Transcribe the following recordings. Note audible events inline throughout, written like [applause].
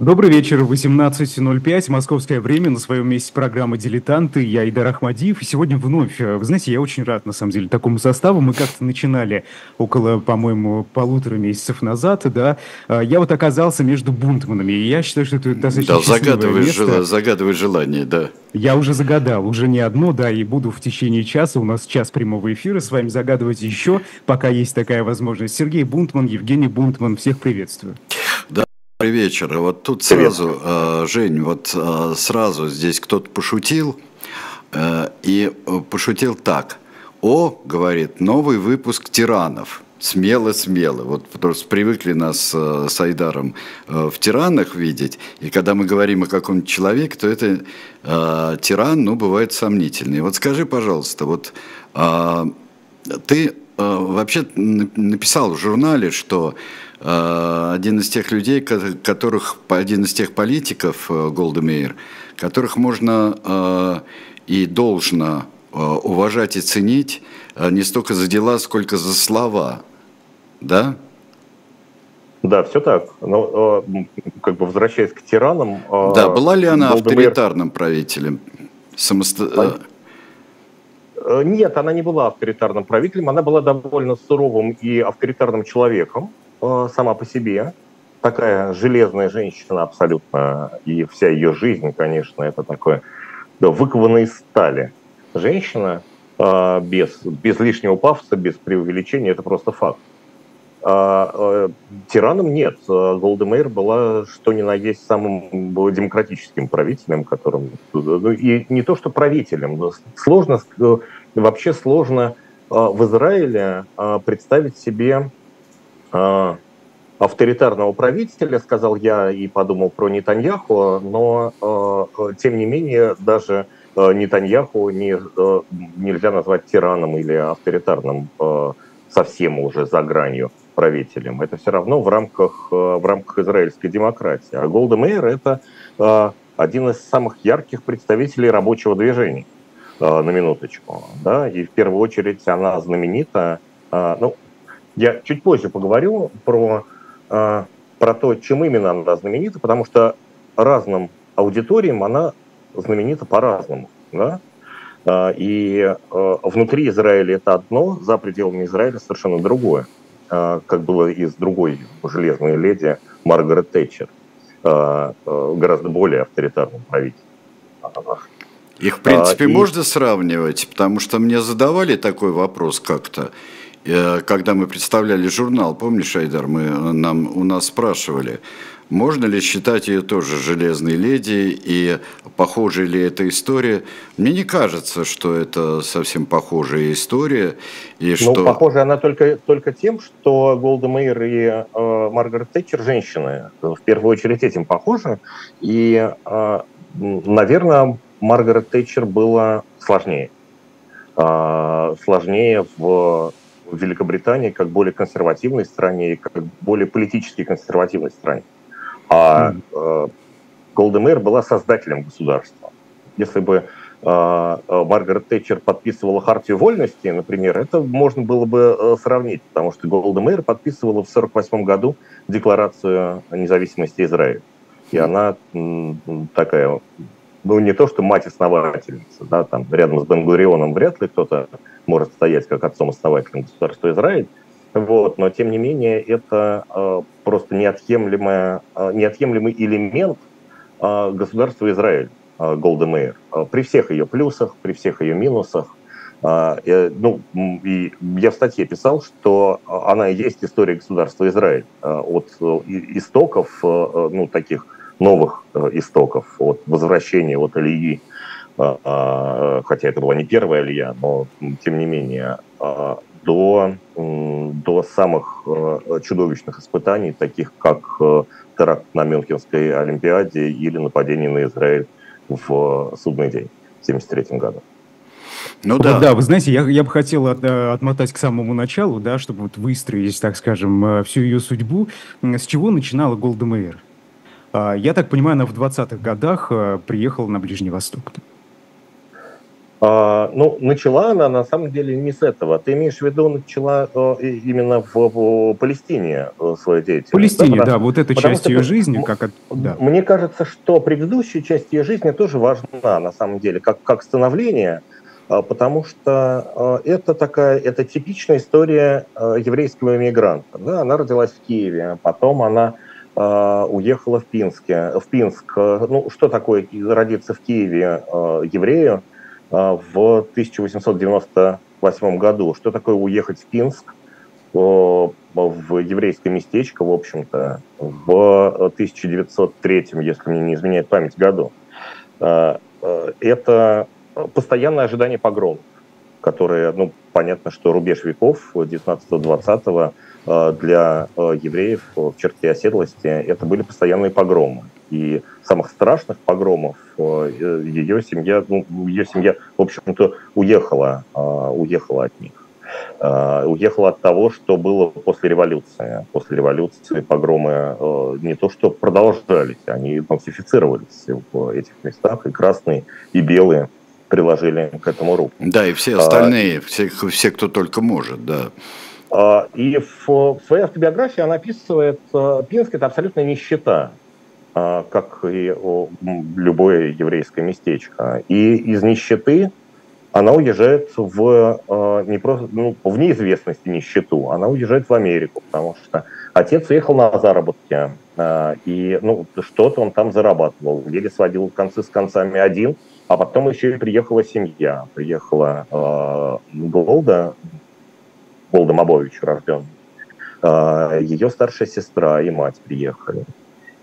Добрый вечер, 18.05, московское время, на своем месте программы «Дилетанты», я Идар Ахмадиев, и сегодня вновь, э, вы знаете, я очень рад, на самом деле, такому составу, мы как-то начинали около, по-моему, полутора месяцев назад, да, э, я вот оказался между бунтманами, и я считаю, что это достаточно Да, загадывай, место. Жел... загадывай желание, да. Я уже загадал, уже не одно, да, и буду в течение часа, у нас час прямого эфира, с вами загадывать еще, пока есть такая возможность. Сергей Бунтман, Евгений Бунтман, всех приветствую. Добрый вечер. Вот тут сразу, э, Жень, вот э, сразу здесь кто-то пошутил, э, и пошутил так. О, говорит, новый выпуск «Тиранов». Смело-смело. Вот потому что привыкли нас с Айдаром в тиранах видеть, и когда мы говорим о каком-нибудь человеке, то это э, тиран, ну, бывает сомнительный. Вот скажи, пожалуйста, вот э, ты э, вообще написал в журнале, что один из тех людей, которых, один из тех политиков, э, Голдемейр, которых можно э, и должно уважать и ценить не столько за дела, сколько за слова. Да? Да, все так. Но как бы возвращаясь к тиранам... Да, была ли она Голдемейр... авторитарным правителем? Самосто... Нет, она не была авторитарным правителем, она была довольно суровым и авторитарным человеком, Э, сама по себе. Такая железная женщина абсолютно, и вся ее жизнь, конечно, это такое да, выковано из стали. Женщина э, без, без лишнего пафоса, без преувеличения, это просто факт. А, а, тираном нет. Голдемейр была, что ни на есть, самым демократическим правителем, которым... Ну, и не то, что правителем. Сложно, вообще сложно в Израиле представить себе авторитарного правителя, сказал я и подумал про Нетаньяху, но э, тем не менее даже Нетаньяху не, нельзя назвать тираном или авторитарным совсем уже за гранью правителем. Это все равно в рамках, в рамках израильской демократии. А Голда Мейер – это один из самых ярких представителей рабочего движения, на минуточку. Да? И в первую очередь она знаменита, ну, я чуть позже поговорю про, э, про то, чем именно она знаменита, потому что разным аудиториям она знаменита по-разному. Да? Э, и э, внутри Израиля это одно, за пределами Израиля совершенно другое, как было и с другой железной леди Маргарет Тэтчер, гораздо более авторитарным правителем. Их, в принципе, а, и... можно сравнивать, потому что мне задавали такой вопрос как-то. Э, когда мы представляли журнал, помнишь, Айдар, мы, нам, у нас спрашивали, можно ли считать ее тоже железной леди и похожа ли эта история? Мне не кажется, что это совсем похожая история. И ну, что... похожа она только, только тем, что Голда Мейер и э, Маргарет Тэтчер женщины. В первую очередь этим похожи. И, э, наверное, Маргарет Тэтчер было сложнее. Э, сложнее в в Великобритании как более консервативной стране и как более политически консервативной стране. А э, Голдемейр была создателем государства. Если бы э, э, Маргарет Тэтчер подписывала Хартию вольности, например, это можно было бы э, сравнить, потому что Голдемейр подписывала в 1948 году Декларацию независимости Израиля. И она такая ну, не то, что мать-основательница, да, там рядом с Бенгурионом вряд ли кто-то может стоять как отцом-основателем государства Израиль, вот, но тем не менее это э, просто неотъемлемая, э, неотъемлемый элемент э, государства Израиль, э, Голда Мейер, э, при всех ее плюсах, при всех ее минусах. Э, э, ну, и я в статье писал, что она и есть история государства Израиль э, от э, истоков, э, ну, таких новых э, истоков, от возвращения от Алии, э, э, хотя это была не первая Алия, но тем не менее, до, до самых чудовищных испытаний, таких как теракт на Мюнхенской Олимпиаде или нападение на Израиль в судный день в 1973 году. Ну вот, да. Да, вы знаете, я, я бы хотел от, отмотать к самому началу, да, чтобы вот выстроить, так скажем, всю ее судьбу. С чего начинала Голда Мейер? А, я так понимаю, она в 20-х годах а, приехала на Ближний Восток. А, ну, начала она на самом деле не с этого. Ты имеешь в виду, начала э, именно в, в Палестине э, свою деятельность? В Палестине, да, да вот эта часть ее жизни. Как, да. Мне кажется, что предыдущая часть ее жизни тоже важна, на самом деле, как, как становление, потому что э, это такая, это типичная история еврейского иммигранта. Да? Она родилась в Киеве, потом она уехала в Пинске. В Пинск. Ну, что такое родиться в Киеве еврею? А, в 1898 году. Что такое уехать в Пинск, в еврейское местечко, в общем-то, в 1903, если мне не изменяет память, году. А, а, это постоянное ожидание погромов, которые, ну, понятно, что рубеж веков 19-20 для евреев в черте оседлости это были постоянные погромы. И самых страшных погромов э, ее семья, ну, ее семья, в общем-то, уехала, а, уехала от них. А, уехала от того, что было после революции. После революции погромы э, не то что продолжались, они интенсифицировались в этих местах, и красные, и белые приложили к этому руку. Да, и все остальные, а, все, все, кто только может, да. И в своей автобиографии она описывает, э, Пинск – это абсолютная нищета. А, как и любое еврейское местечко. И из нищеты она уезжает в а, не просто ну, в неизвестности нищету, она уезжает в Америку, потому что отец уехал на заработки, а, и ну, что-то он там зарабатывал, еле сводил концы с концами один, а потом еще и приехала семья, приехала Голда, Голда Мабович рожден, ее старшая сестра и мать приехали.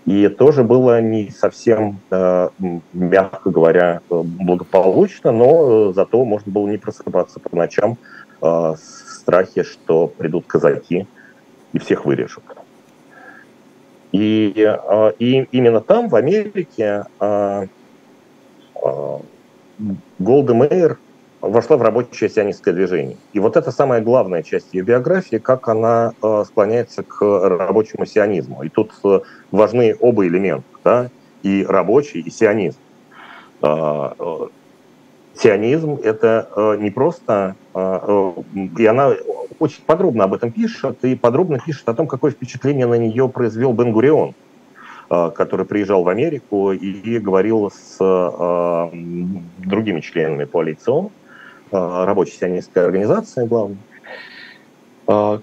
И тоже было не совсем, э, мягко говоря, благополучно, но зато можно было не просыпаться по ночам э, в страхе, что придут казаки и всех вырежут. И, э, и именно там, в Америке, Голда Мейер вошла в рабочее сионистское движение. И вот это самая главная часть ее биографии, как она э, склоняется к рабочему сионизму. И тут э, важны оба элемента, да, и рабочий, и сионизм. Э, сионизм – это не просто... И она очень подробно об этом пишет, и подробно пишет о том, какое впечатление на нее произвел Бен-Гурион, который приезжал в Америку и говорил с другими членами коалиции ООН, Э, рабочей сионистской организации, главной, э,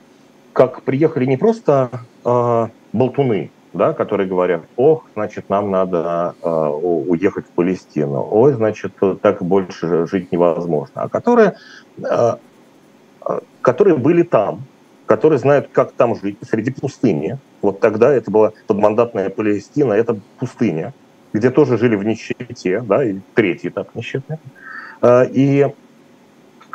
как приехали не просто э, болтуны, да, которые говорят, ох, значит, нам надо уехать в Палестину, ой, значит, так больше жить невозможно, а которые, которые были там, которые знают, как там жить среди пустыни. Вот тогда это была подмандатная Палестина, это пустыня, где тоже жили в нищете, да, и третий этап нищеты. И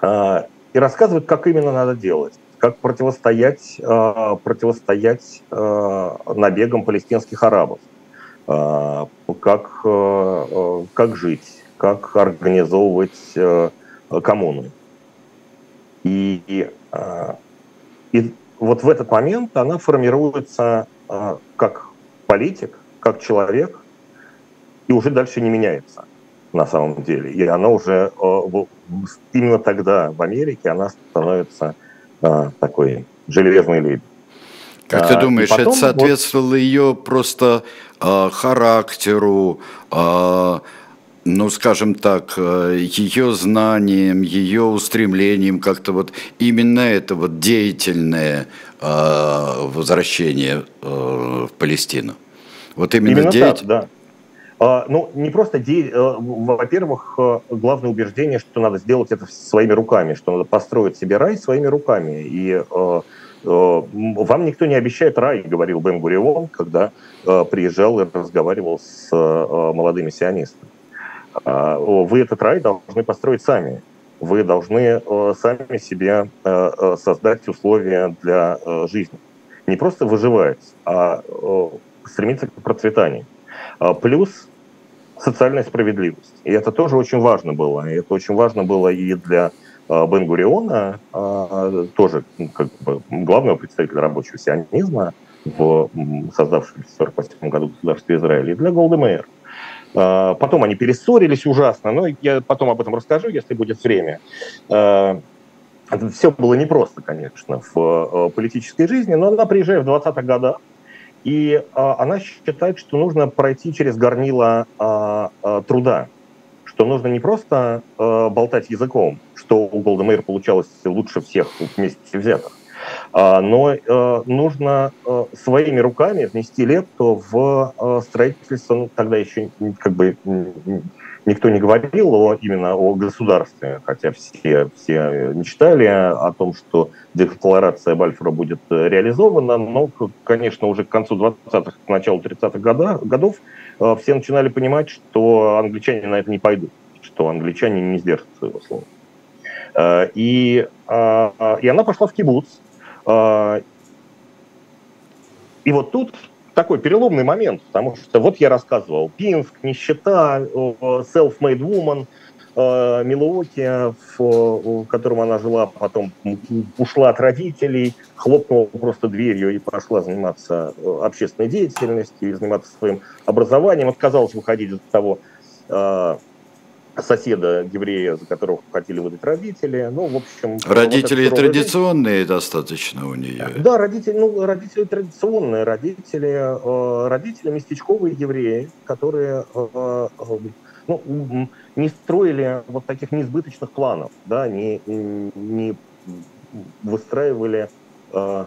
и рассказывают, как именно надо делать, как противостоять, а, противостоять а, набегам палестинских арабов, как, как жить, как организовывать коммуны. И, и вот в этот момент она формируется как политик, как человек, и уже дальше не меняется на самом деле. И она уже э, именно тогда в Америке она становится э, такой железной леди. Как ты а, думаешь, потом, это соответствовало вот... ее просто э, характеру, э, ну, скажем так, э, ее знаниям, ее устремлениям, как-то вот именно это вот деятельное э, возвращение э, в Палестину? Вот именно, именно деятель... так, да. А, ну, не просто, де... Э, во-первых, э, главное убеждение, что надо сделать это своими руками, что надо построить себе рай своими руками. И э, вам никто не обещает рай, говорил Бен Гурион, когда приезжал и разговаривал с молодыми сионистами. А, вы этот рай должны построить сами. Вы должны сами себе создать условия для жизни. Не просто выживать, а стремиться к процветанию. А, плюс социальная справедливость. И это тоже очень важно было. И это очень важно было и для а, Бен-Гуриона, а, тоже ну, как бы, главного представителя рабочего сионизма в создавшемся в 1948 году государстве Израиля, и для Голда Потом они перессорились ужасно, но я потом об этом расскажу, если будет время. Все было непросто, конечно, в политической жизни, но она приезжает в 20-х годах, и она считает, что нужно пройти через горнило труда, что нужно не просто болтать языком, что у Голдемейр получалось лучше всех вместе взятых, а, но э, нужно э, своими руками внести лепту в э, строительство, ну, тогда еще как бы никто не говорил о, именно о государстве, хотя все, все мечтали о том, что декларация Бальфора будет реализована, но, конечно, уже к концу 20-х, к началу 30-х годов, годов все начинали понимать, что англичане на это не пойдут, что англичане не сдержат своего слова. И, и она пошла в кибуц, а, и вот тут такой переломный момент, потому что вот я рассказывал, Пинск, нищета, self-made woman, а, Милуоки, в котором она жила, потом ушла от родителей, хлопнула просто дверью и пошла заниматься э, общественной деятельностью, заниматься своим образованием, отказалась выходить из того а, соседа еврея, за которого хотели выдать родители. Ну, в общем... Родители вот традиционные жизнь. достаточно у нее. Да, родители, ну, родители традиционные, родители, э, родители местечковые евреи, которые э, э, ну, не строили вот таких несбыточных планов, да, не, не выстраивали э,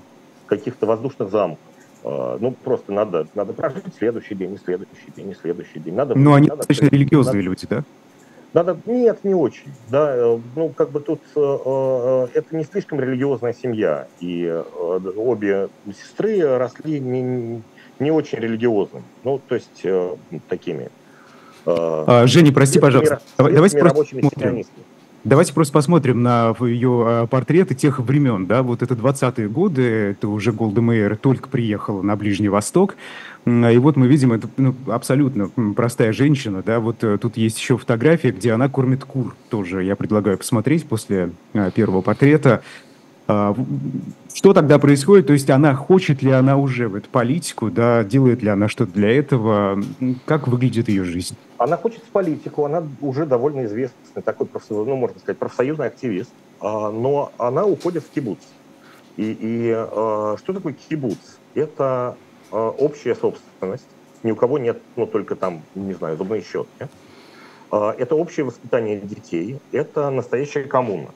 каких-то воздушных замков. Э, ну, просто надо, надо прожить следующий день, и следующий день, и следующий день. Надо, Но они надо, достаточно религиозные надо, люди, да? Надо, нет, не очень. Да, э, ну, как бы тут э, э, это не слишком религиозная семья. И э, обе сестры росли не, не очень религиозными. Ну, то есть э, такими. Э, а, Женя, прости, пожалуйста. Мира, давайте просто Давайте просто посмотрим на ее а, портреты тех времен, да, вот это 20-е годы, это уже Голда Мейер только приехала на Ближний Восток, и вот мы видим, это ну, абсолютно простая женщина, да, вот э, тут есть еще фотография, где она кормит кур, тоже я предлагаю посмотреть после а, первого портрета. А, что тогда происходит? То есть она хочет ли она уже в эту политику, да, делает ли она что-то для этого? Как выглядит ее жизнь? Она хочет в политику, она уже довольно известный такой, ну, можно сказать, профсоюзный активист, а, но она уходит в кибуц. И, и а, что такое кибуц? Это общая собственность, ни у кого нет, ну, только там, не знаю, зубные щетки. Это общее воспитание детей, это настоящая коммуна.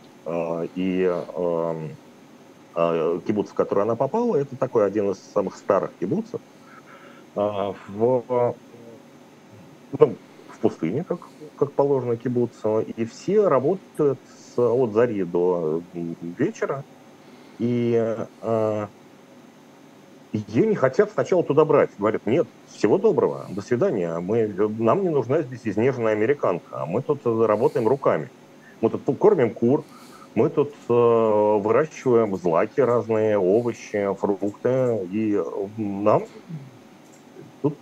И а, кибуц, в который она попала, это такой один из самых старых кибуцев. А, в, ну, в пустыне, как, как положено кибуцу, и все работают с, от зари до вечера, и а, ее не хотят сначала туда брать. Говорят, нет, всего доброго, до свидания, мы, нам не нужна здесь изнеженная американка, мы тут работаем руками. Мы тут кормим кур, мы тут э, выращиваем злаки разные, овощи, фрукты, и нам тут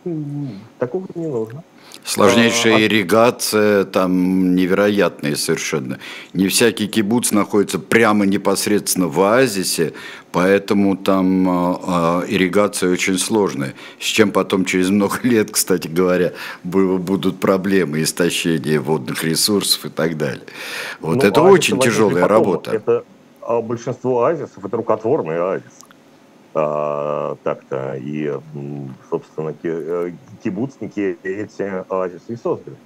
такого не нужно. Сложнейшая а, а ирригация, там невероятные совершенно. Не всякий кибуц находится прямо непосредственно в оазисе, поэтому там э, ирригация очень сложная. С чем потом через много [laughs] лет, кстати говоря, будут проблемы истощения водных ресурсов и так далее. Вот ну, это очень тяжелая работа. Это большинство оазисов это рукотворный оазис а, так-то. И, собственно, э, кибуцники эти оазисы и создали.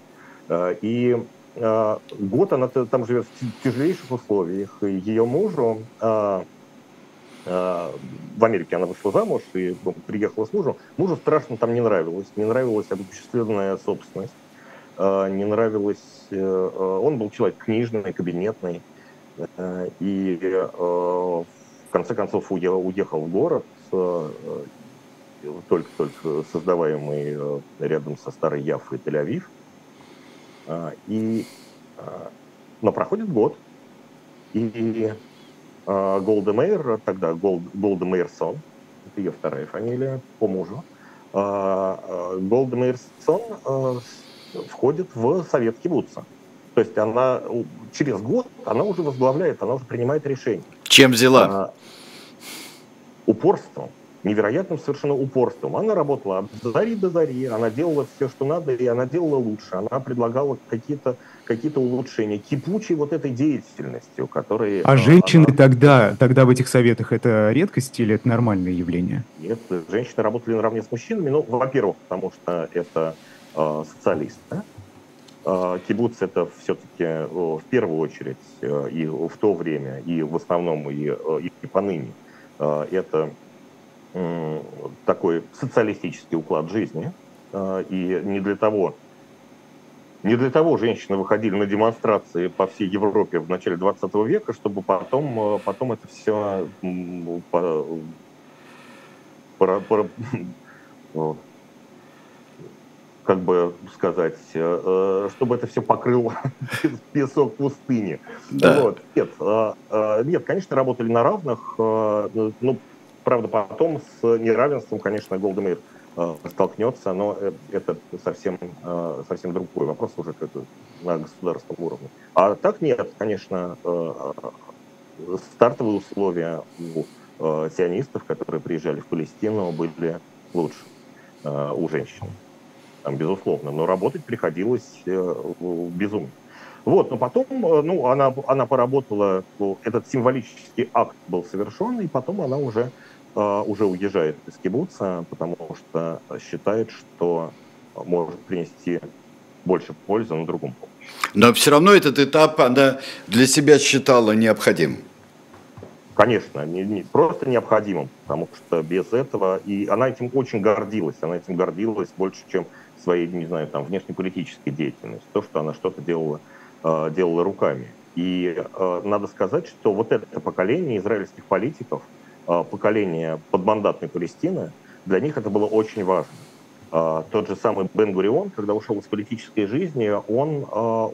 А, и а, год она там живет в тяжелейших условиях. Ее мужу а, а, в Америке она вышла замуж и приехала с мужем. Мужу страшно там не нравилось. Не нравилась обобщественная собственность. А, не нравилось... А, он был человек книжный, кабинетный. И в конце концов уехал в город, э, только-только создаваемый э, рядом со Старой Яфой Тель-Авив. А, и, а, но проходит год, и а, Голда Мейер, тогда Голда Мейерсон, это ее вторая фамилия по мужу, Голда Мейерсон э, входит в совет кибуца. То есть она через год, она уже возглавляет, она уже принимает решение. Чем взяла? упорством. невероятным совершенно упорством. Она работала от зари до зари, она делала все, что надо, и она делала лучше. Она предлагала какие-то какие улучшения, кипучей вот этой деятельностью, которые... А женщины она... тогда, тогда в этих советах это редкость или это нормальное явление? Нет, женщины работали наравне с мужчинами. Ну, во-первых, потому что это э, социалисты. Да? Э, кибуц это все-таки в первую очередь э, и в то время, и в основном, и, и поныне э, это такой социалистический уклад жизни. А, и не для того, не для того женщины выходили на демонстрации по всей Европе в начале 20 века, чтобы потом, э, потом это все по, по, [laughs] как бы сказать, э, э, чтобы это все покрыл [laughs] песок пустыни. Да. Вот. Нет, нет, конечно, работали на равных, ну, Правда, потом с неравенством, конечно, Голдемейр э, столкнется, но э, это совсем, э, совсем другой вопрос уже это на государственном уровне. А так нет, конечно, стартовые условия у сионистов, которые приезжали в Палестину, были лучше у женщин, там, безусловно. Но работать приходилось безумно. Вот, но потом, ну, она, она поработала, этот символический акт был совершен, и потом она уже а, уже уезжает из кибуца, потому что считает, что может принести больше пользы на другом поле. Но все равно этот этап она для себя считала необходимым. Конечно, не, не, просто необходимым, потому что без этого, и она этим очень гордилась, она этим гордилась больше, чем своей, не знаю, там, внешнеполитической деятельностью, то, что она что-то делала, э, делала руками. И э, надо сказать, что вот это поколение израильских политиков – Э, поколения подмандатной Палестины, для них это было очень важно. Тот же самый Бен Гурион, когда ушел из политической жизни, он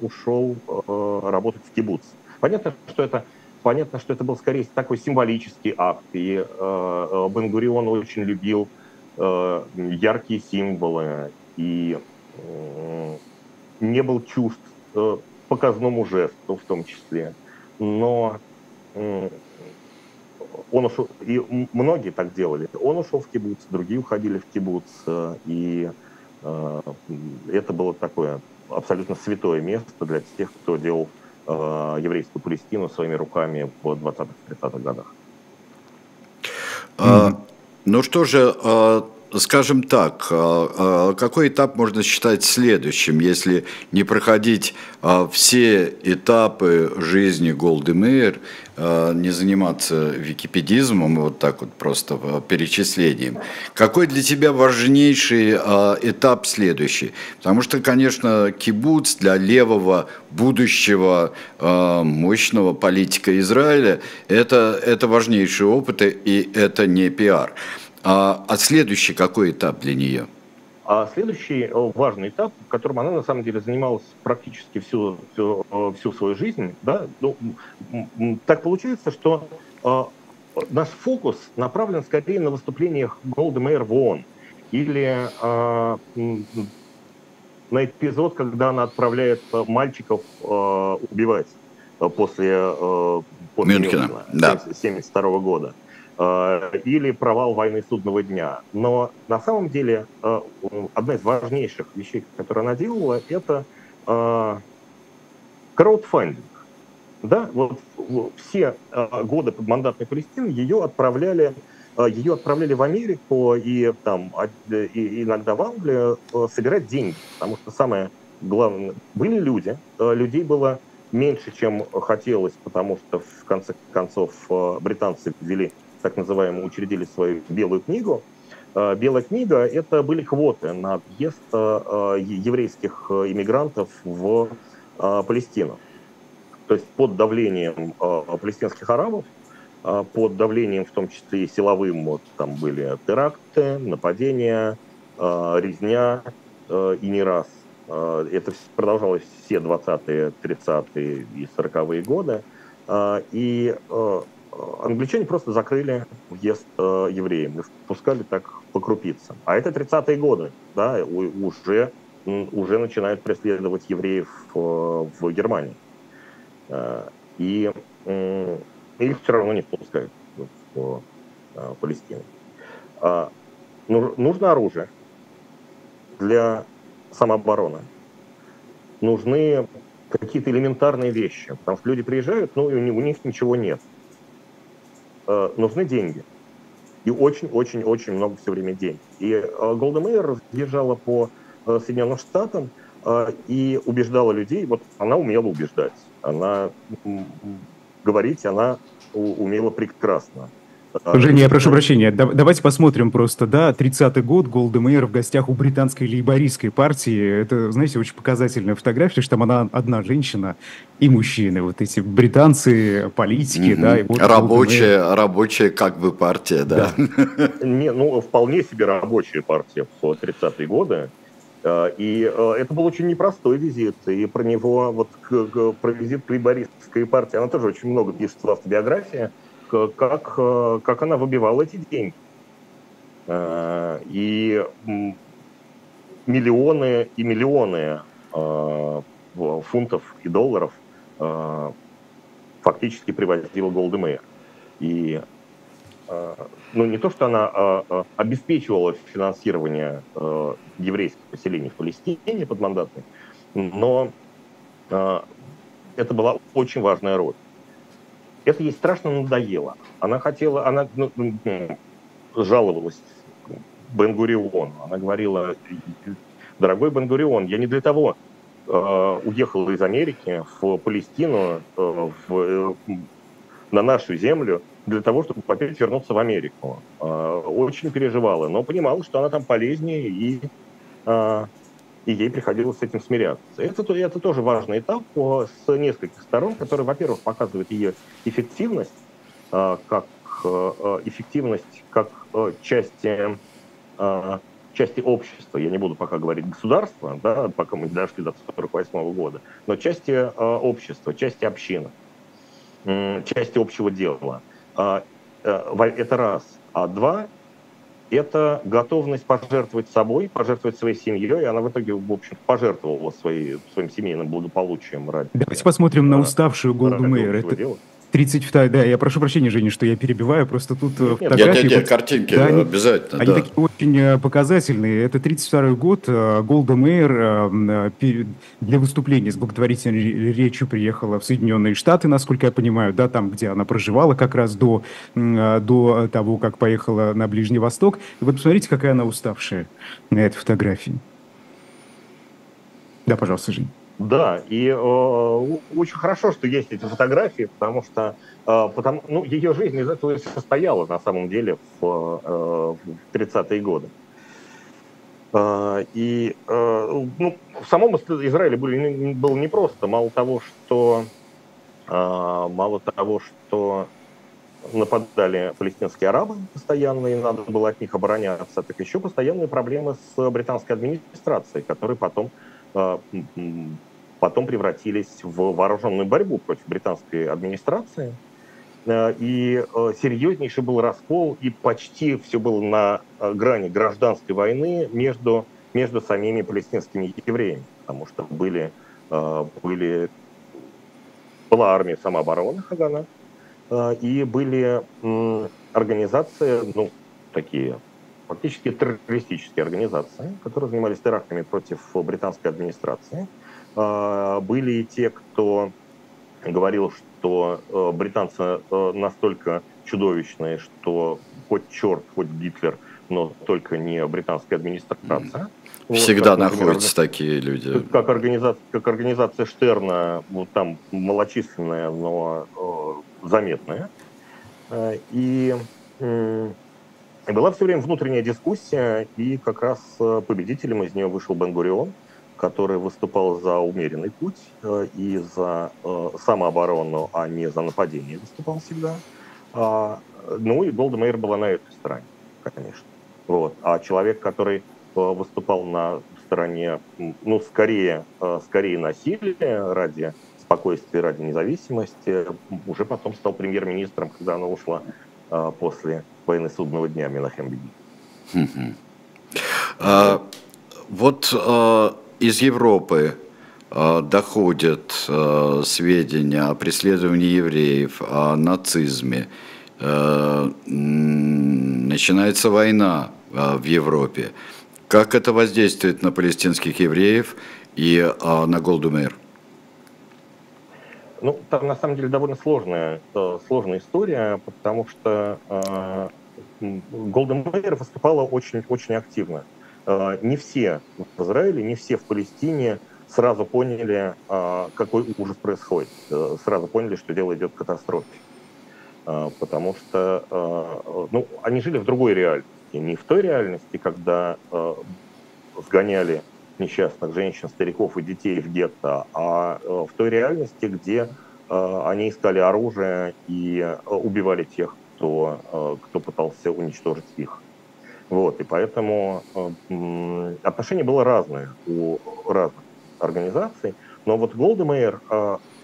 ушел работать в кибуц. Понятно, что это понятно, что это был скорее такой символический акт. И Бен Гурион очень любил яркие символы и не был чувств показному жесту в том числе. Но он ушел, и многие так делали. Он ушел в кибуц, другие уходили в кибуц, э, и э, это было такое абсолютно святое место для тех, кто делал э, еврейскую Палестину своими руками в 20-30-х годах. А, ну что же, а, скажем так, а, а, какой этап можно считать следующим, если не проходить а, все этапы жизни Голды Мейер, не заниматься википедизмом, вот так вот просто перечислением. Какой для тебя важнейший этап следующий? Потому что, конечно, кибуц для левого будущего мощного политика Израиля это, это важнейший опыт, и это не пиар. А, а следующий какой этап для нее? А следующий э, важный этап, в котором она на самом деле занималась практически всю, всю, э, всю свою жизнь, да, ну, так получается, что э, наш фокус направлен скорее на выступлениях Голды Мэйр в ООН или э, на эпизод, когда она отправляет мальчиков э, убивать после, э, после Мюнхена, Мюнхена да. 1972 года. Э, или провал войны судного дня. Но на самом деле э, одна из важнейших вещей, которую она делала, это э, краудфандинг. Да, вот все годы подмандатной Палестины ее отправляли, ее отправляли в Америку и там и иногда в Англию собирать деньги, потому что самое главное были люди, людей было меньше, чем хотелось, потому что в конце концов британцы ввели так называемую, учредили свою белую книгу. Э, Белая книга – это были квоты на въезд э, еврейских иммигрантов в э, Палестину. То есть под давлением палестинских арабов, под давлением в том числе и силовым, вот там были теракты, нападения, резня и не раз. Это продолжалось все 20-е, 30-е и 40-е годы. И англичане просто закрыли въезд э, евреям и впускали так по крупицам. А это 30-е годы, да, уже, уже начинают преследовать евреев э, в Германии. Э, и э, их все равно не впускают в э, Палестину. А, нужно оружие для самообороны. Нужны какие-то элементарные вещи, потому что люди приезжают, ну, и у них ничего нет. А, нужны деньги. И очень-очень-очень много все время денег. И Голда Мейер разъезжала по Соединенным Штатам и убеждала людей, вот она умела убеждать, она говорить, она умела прекрасно. Женя, я прошу прощения, давайте посмотрим просто, да, 30-й год, Голда Мейер в гостях у британской лейбористской партии. Это, знаете, очень показательная фотография, что там она одна женщина и мужчины, вот эти британцы, политики, mm-hmm. да. И вот рабочая, рабочая как бы партия, да. да. [laughs] Не, ну, вполне себе рабочая партия в 30-е годы. Э, и э, это был очень непростой визит. И про него, вот про визит лейбористской партии, она тоже очень много пишет в автобиографии как, э, как она выбивала эти деньги. Э, и миллионы и миллионы э, фунтов и долларов фактически привозила Голдемейр. И ну, не то, что она обеспечивала финансирование еврейских поселений в Палестине под мандатной, но это была очень важная роль это ей страшно надоело. Она хотела, она ну, жаловалась Бенгуриону. Она говорила, дорогой Бенгурион, я не для того э, уехала из Америки в Палестину, э, в, э, на нашу землю, для того, чтобы опять вернуться в Америку. Э, очень переживала, но понимала, что она там полезнее и э, и ей приходилось с этим смиряться. Это, это тоже важный этап с нескольких сторон, который, во-первых, показывает ее эффективность, а, как а, эффективность как части, части общества, я не буду пока говорить государства, да, пока мы не дошли до 1948 года, но части общества, части общины, части общего дела. Это раз. А два, это готовность пожертвовать собой, пожертвовать своей семьей, и она в итоге, в общем, пожертвовала своей, своим семейным благополучием ради. Давайте посмотрим на уставшую Голду Мэйр. Это, дела. 32 да, я прошу прощения, Женя, что я перебиваю, просто тут нет, фотографии... Нет, нет, нет, картинки да, обязательно, Они да. такие очень э, показательные. Это 32 год, э, Голда Мейер э, для выступления с благотворительной речью приехала в Соединенные Штаты, насколько я понимаю, да, там, где она проживала как раз до, до того, как поехала на Ближний Восток. И вот посмотрите, какая она уставшая на этой фотографии. Да, пожалуйста, Женя. Да, и э, очень хорошо, что есть эти фотографии, потому что э, потому, ну, ее жизнь из этого и состояла на самом деле в, э, в 30-е годы. Э, и э, ну, в самом Израиле были, было непросто. Мало того, что э, мало того, что нападали палестинские арабы постоянно, и надо было от них обороняться, так еще постоянные проблемы с британской администрацией, которые потом потом превратились в вооруженную борьбу против британской администрации. Э, и э, серьезнейший был раскол, и почти все было на э, грани гражданской войны между, между самими палестинскими евреями, потому что были, были, была армия самообороны Хагана, и были организации, ну, такие фактически террористические организации, которые занимались терактами против британской администрации – а, были и те, кто говорил, что э, британцы э, настолько чудовищные, что хоть черт, хоть Гитлер, но только не британская администрация. Всегда вот, находятся например, такие люди. Как организация, как организация Штерна, вот там малочисленная, но э, заметная. Э, и э, была все время внутренняя дискуссия, и как раз победителем из нее вышел Бен-Гурион, который выступал за умеренный путь э, и за э, самооборону, а не за нападение выступал всегда. А, ну и Голда Мейер была на этой стороне, конечно. Вот. А человек, который э, выступал на стороне, ну, скорее, скорее насилия ради спокойствия, ради независимости, уже потом стал премьер-министром, когда она ушла после войны судного дня Менахем А, вот а из Европы доходят сведения о преследовании евреев, о нацизме. Начинается война а, в Европе. Как это воздействует на палестинских евреев и а, на Голдумейр? Ну, там на самом деле довольно сложная, э, сложная история, потому что э, Голден Мейер выступала очень, очень активно. Э, не все в Израиле, не все в Палестине сразу поняли, э, какой ужас происходит. Э, сразу поняли, что дело идет к катастрофе. Э, потому что э, ну, они жили в другой реальности. Не в той реальности, когда э, сгоняли несчастных женщин, стариков и детей в гетто, а э, в той реальности, где э, они искали оружие и э, убивали тех, кто, кто пытался уничтожить их. Вот, и поэтому отношение было разное у разных организаций, но вот Голдемейр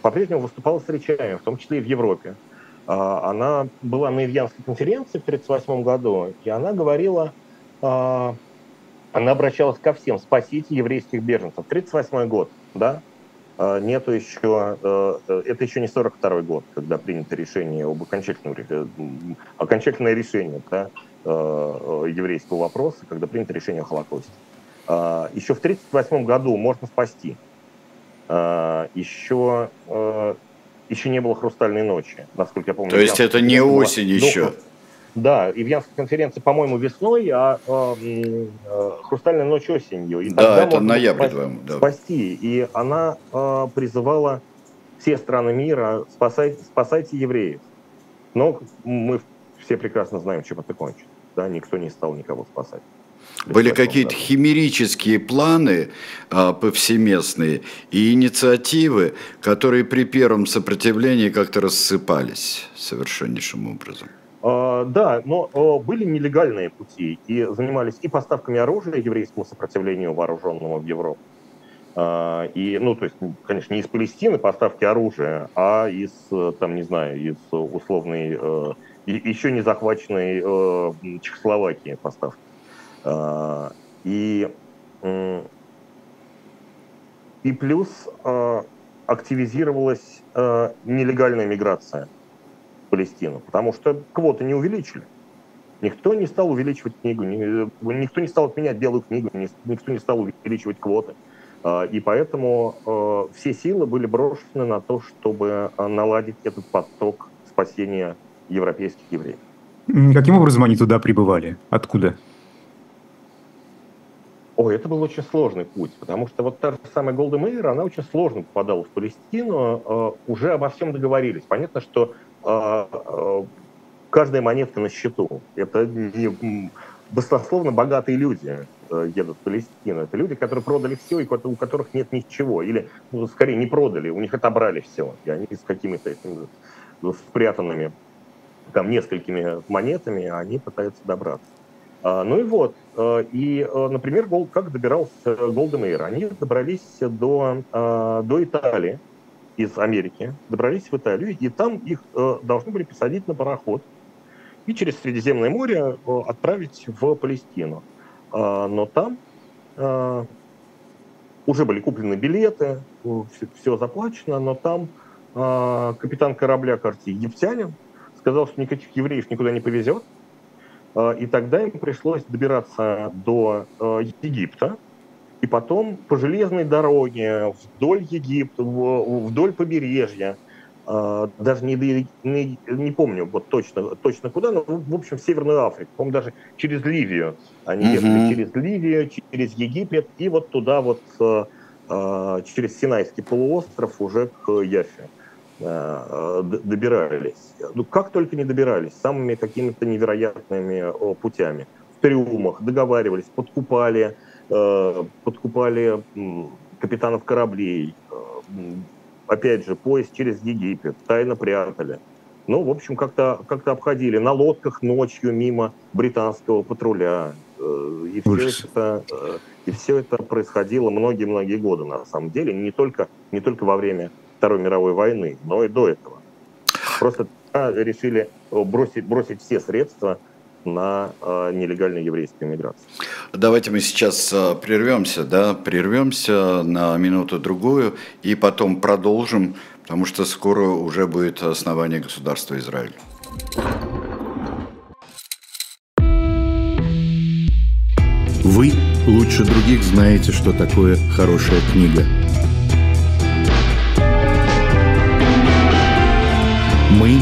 по-прежнему выступала с речами, в том числе и в Европе. Она была на Ивьянской конференции в 1938 году, и она говорила она обращалась ко всем, спасите еврейских беженцев. 38 год, да, а, нету еще, э, э, это еще не 42 год, когда принято решение об окончательном, э, окончательное решение да, еврейского вопроса, когда принято решение о Холокосте. А, еще в 1938 году можно спасти. Еще, а, еще не было «Хрустальной ночи», насколько я помню. То есть это не осень еще? Да, и Ивьянская конференция, по-моему, весной, а э, э, Хрустальная ночь осенью. И да, это ноябрь, спасти, да. спасти. И она э, призывала все страны мира спасать, спасайте евреев. Но мы все прекрасно знаем, чем это кончится. Да, никто не стал никого спасать. Были какие-то химерические планы а, повсеместные и инициативы, которые при первом сопротивлении как-то рассыпались совершеннейшим образом. А, да, но а, были нелегальные пути и занимались и поставками оружия еврейскому сопротивлению вооруженному в Европу. А, и, ну, то есть, конечно, не из Палестины поставки оружия, а из, там, не знаю, из условной, еще не захваченной Чехословакии поставки. И, и плюс активизировалась нелегальная миграция – Палестину, потому что квоты не увеличили. Никто не стал увеличивать книгу, никто не стал отменять белую книгу, никто не стал увеличивать квоты. А, и поэтому а, все силы были брошены на то, чтобы а, наладить этот поток спасения европейских евреев. Каким образом они туда прибывали? Откуда? Ой, это был очень сложный путь, потому что вот та же самая Голда Мейер, она очень сложно попадала в Палестину, уже обо всем договорились. Понятно, что каждая монетка на счету. Это не баснословно богатые люди э, едут в Палестину. Это люди, которые продали все, и у которых нет ничего. Или, ну, скорее, не продали, у них отобрали все. И они с какими-то спрятанными там несколькими монетами, они пытаются добраться. А, ну и вот. Э, и, э, например, как добирался Голден Они добрались до, до Италии из Америки добрались в Италию, и там их э, должны были посадить на пароход и через Средиземное море э, отправить в Палестину. Э, но там э, уже были куплены билеты, все, все заплачено, но там э, капитан корабля, кажется, египтянин, сказал, что никаких евреев никуда не повезет, э, и тогда им пришлось добираться до э, Египта, и потом по железной дороге вдоль Египта, вдоль побережья, а, даже не, не, не помню вот точно, точно куда, но в общем в Северную Африку, по даже через Ливию. Они mm-hmm. ехали через Ливию, через Египет и вот туда вот а, а, через Синайский полуостров уже к Яфе добирались. Ну, как только не добирались, самыми какими-то невероятными путями. В трюмах договаривались, подкупали, подкупали капитанов кораблей, э, опять же, поезд через Египет, тайно прятали. Ну, в общем, как-то как обходили на лодках ночью мимо британского патруля. Э, и все, это, и все это происходило многие-многие годы, на самом деле, не только, не только во время Второй мировой войны, но и до этого. Просто решили бросить, бросить все средства на э, нелегальную еврейскую миграцию. Давайте мы сейчас э, прервемся, да, прервемся на минуту-другую и потом продолжим, потому что скоро уже будет основание государства Израиль. Вы лучше других знаете, что такое хорошая книга. Мы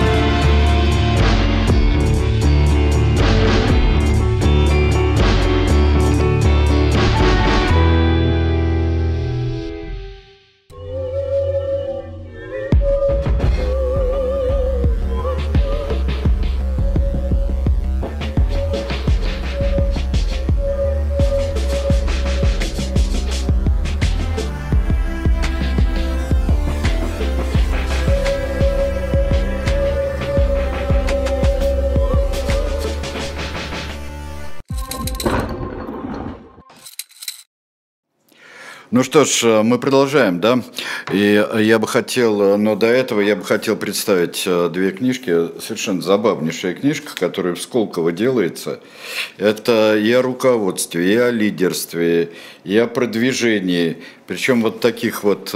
Ну что ж, э, мы продолжаем, да? И я бы хотел, э, но до этого я бы хотел представить э, две книжки, совершенно забавнейшая книжка, которая в Сколково делается. Это и о руководстве, и о лидерстве, и о продвижении, причем вот таких вот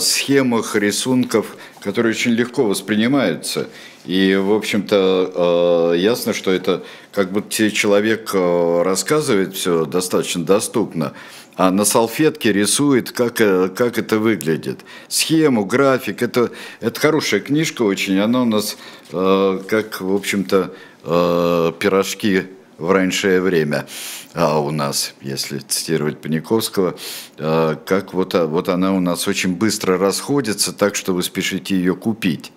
схемах, рисунков, которые очень легко воспринимаются. И, в общем-то, ясно, что это как бы человек рассказывает все достаточно доступно, а на салфетке рисует, как, э, как это выглядит. Схему, график. Это, это хорошая книжка очень. Она у нас, э, как, в общем-то, э, пирожки в раннее время а у нас, если цитировать Паниковского, э, как вот, а, вот она у нас очень быстро расходится, так что вы спешите ее купить.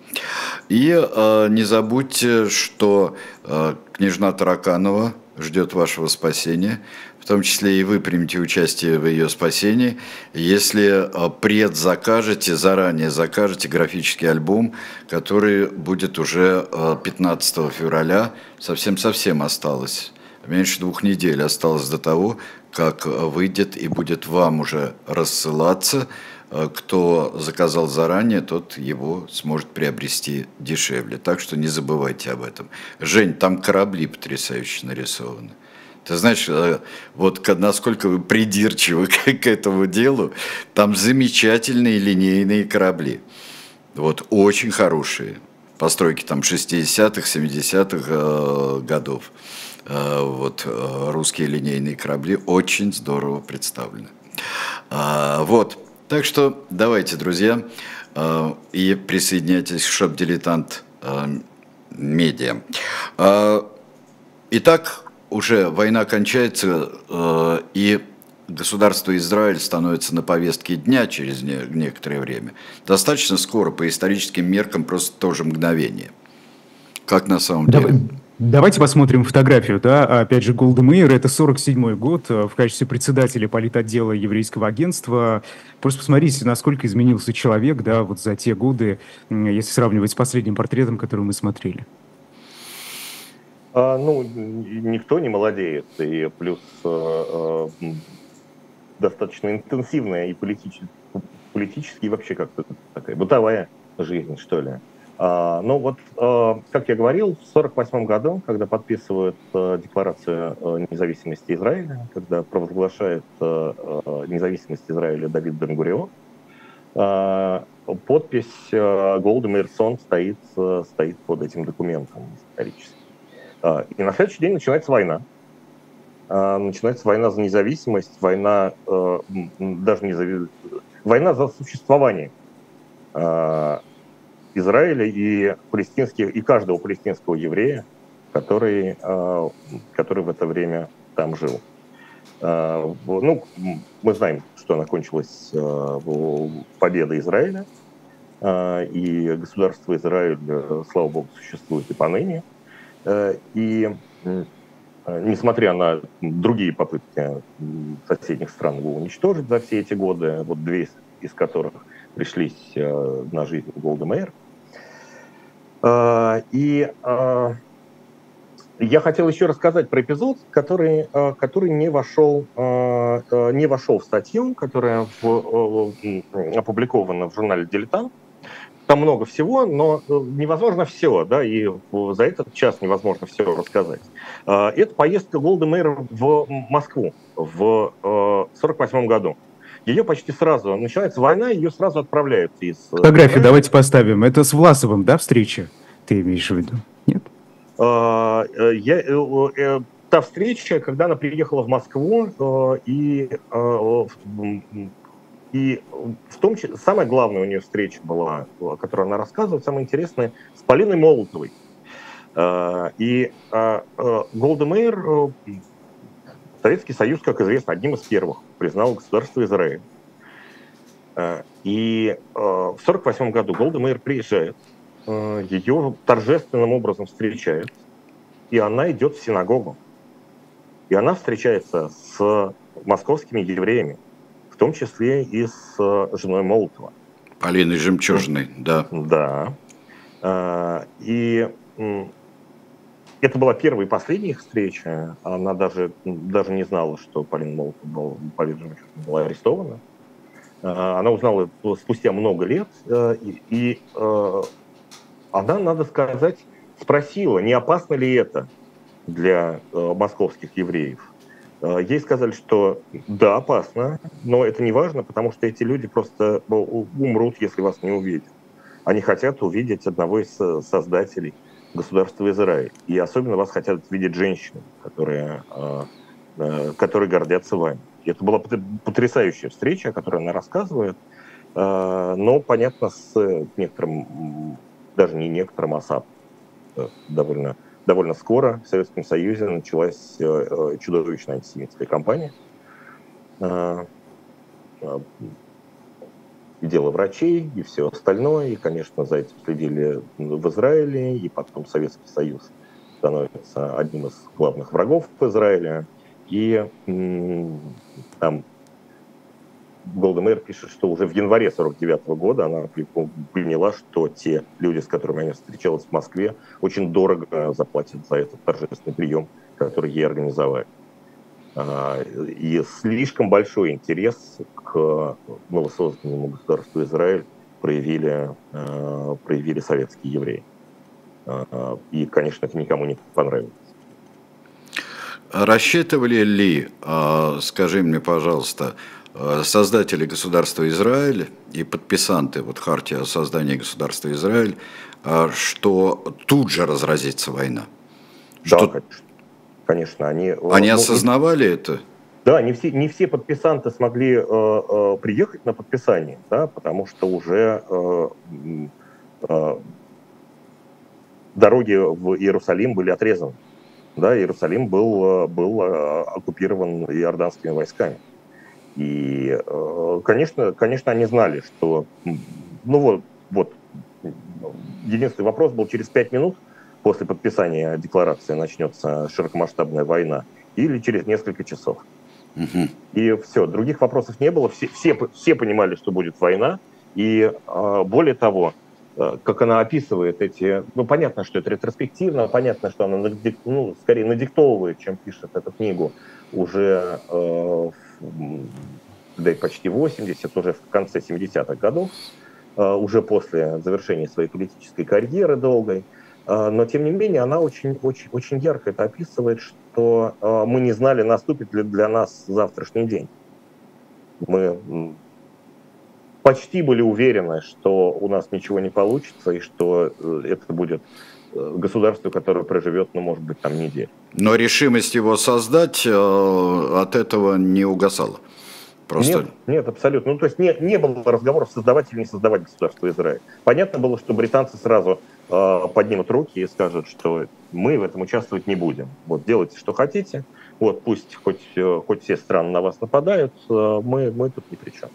И э, не забудьте, что э, княжна Тараканова ждет вашего спасения том числе и вы примете участие в ее спасении, если а, предзакажете, заранее закажете графический альбом, который будет уже 15 а, февраля, совсем-совсем осталось. Меньше двух недель осталось до того, как выйдет и будет вам уже рассылаться. А, кто заказал заранее, тот его сможет приобрести дешевле. Так что не забывайте об этом. Жень, там корабли потрясающе нарисованы. Ты знаешь, э, вот насколько вы придирчивы [laughs] к, этому делу, там замечательные линейные корабли. Вот, очень хорошие. Постройки там 60-х, 70-х э, годов. Э, вот, русские линейные корабли очень здорово представлены. А, вот, так что давайте, друзья, и присоединяйтесь к Шоп Дилетант э, Медиа. Э, итак, уже война кончается, э, и государство Израиль становится на повестке дня через не, некоторое время. Достаточно скоро, по историческим меркам, просто тоже мгновение. Как на самом Давай. деле? Давайте посмотрим фотографию, да, опять же, Голда Мейер, это 47-й год, э, в качестве председателя политотдела еврейского агентства. Просто посмотрите, насколько изменился человек, да, вот за те годы, если сравнивать с последним портретом, который мы смотрели. А, ну, никто не молодеет, и плюс а, а, достаточно интенсивная и политически, политически и вообще как-то такая бытовая жизнь, что ли. А, ну вот, а, как я говорил, в 1948 году, когда подписывают декларацию независимости Израиля, когда провозглашает независимость Израиля Давид Бен-Гурион, а, подпись Голда Мейерсон стоит, стоит под этим документом историческим. А, и на следующий день начинается война. А, начинается война за независимость, война э, даже не за война за существование а, Израиля и палестинских и каждого палестинского еврея, который, который в это время там жил. Ну, мы знаем, что она кончилась победой Израиля, и государство Израиль, э, слава богу, существует и поныне. Э, и э, несмотря на другие попытки соседних стран его уничтожить за все эти годы, вот две из которых пришлись э, на жизнь Голда Мэйр. И я хотел еще рассказать про эпизод, который, который не, вошел, не вошел в статью, которая опубликована в журнале «Дилетант». Там много всего, но э, невозможно все, да, и за этот час невозможно все рассказать. А, это поездка Голда Мэйр в Москву в 1948 году. Ее почти сразу, начинается война, ее сразу отправляют из... Фотографию давайте поставим. Это с Власовым, да, встреча? Ты имеешь в виду? Нет? Я, та встреча, когда она приехала в Москву, и и в том числе, самая главная у нее встреча была, о которой она рассказывает, самая интересная, с Полиной Молотовой. А, и а, а, Голда Мейер, Советский Союз, как известно, одним из первых признал государство Израиль. И в 1948 году Голда Мейер приезжает, ее торжественным образом встречают, и она идет в синагогу. И она встречается с московскими евреями, в том числе и с э, женой Молотова. Полиной Жемчужной, да. Да. А, и это была первая и последняя их встреча. Она даже, даже не знала, что Полина Молотова была, Полина Жемчужная была арестована. А, она узнала спустя много лет. Э, и, и э, она, надо сказать, спросила, не опасно ли это для московских евреев. Э, ей сказали, что да, опасно, но это не важно, потому что эти люди просто умрут, если вас не увидят. Они хотят увидеть одного из э, создателей государства Израиль. И особенно вас хотят видеть женщины, которые, э, которые гордятся вами. Это была потрясающая встреча, о которой она рассказывает, но, понятно, с некоторым, даже не некоторым, а довольно довольно скоро в Советском Союзе началась э, э, чудовищная антисемитская кампания. А, и дело врачей, и все остальное. И, конечно, за этим следили в Израиле, и потом Советский Союз становится одним из главных врагов Израиля. И там Голда Мэр пишет, что уже в январе 49 года она поняла, что те люди, с которыми она встречалась в Москве, очень дорого заплатят за этот торжественный прием, который ей организовали. А, и слишком большой интерес к новосозданному государству Израиль проявили, а, проявили советские евреи. А, и, конечно, это никому не понравилось. Рассчитывали ли, скажи мне, пожалуйста, Э, создатели государства Израиль и подписанты вот хартии о создании государства Израиль, э, что тут же разразится война. Да, что... конечно. Они, э, они ну, осознавали и... это? Да, не все, не все подписанты смогли э, э, приехать на подписание, да, потому что уже э, э, дороги в Иерусалим были отрезаны. Да, Иерусалим был, был оккупирован иорданскими войсками. И, э, конечно, конечно, они знали, что, ну вот, вот, единственный вопрос был через пять минут после подписания декларации начнется широкомасштабная война или через несколько часов. Угу. И все, других вопросов не было, все, все, все понимали, что будет война, и э, более того, э, как она описывает эти, ну понятно, что это ретроспективно, понятно, что она ну, скорее надиктовывает, чем пишет эту книгу уже э, да и почти 80, уже в конце 70-х годов, э, уже после завершения своей политической карьеры долгой. Э, но, тем не менее, она очень, очень, очень ярко это описывает, что э, мы не знали, наступит ли для нас завтрашний день. Мы почти были уверены, что у нас ничего не получится, и что это будет государство, которое проживет, ну, может быть, там неделю. Но решимость его создать от этого не угасала. Просто... Нет, нет, абсолютно. Ну, то есть не, не было разговоров создавать или не создавать государство Израиль. Понятно было, что британцы сразу э, поднимут руки и скажут, что мы в этом участвовать не будем. Вот делайте, что хотите. Вот пусть хоть, э, хоть все страны на вас нападают, э, мы, мы тут ни при чем.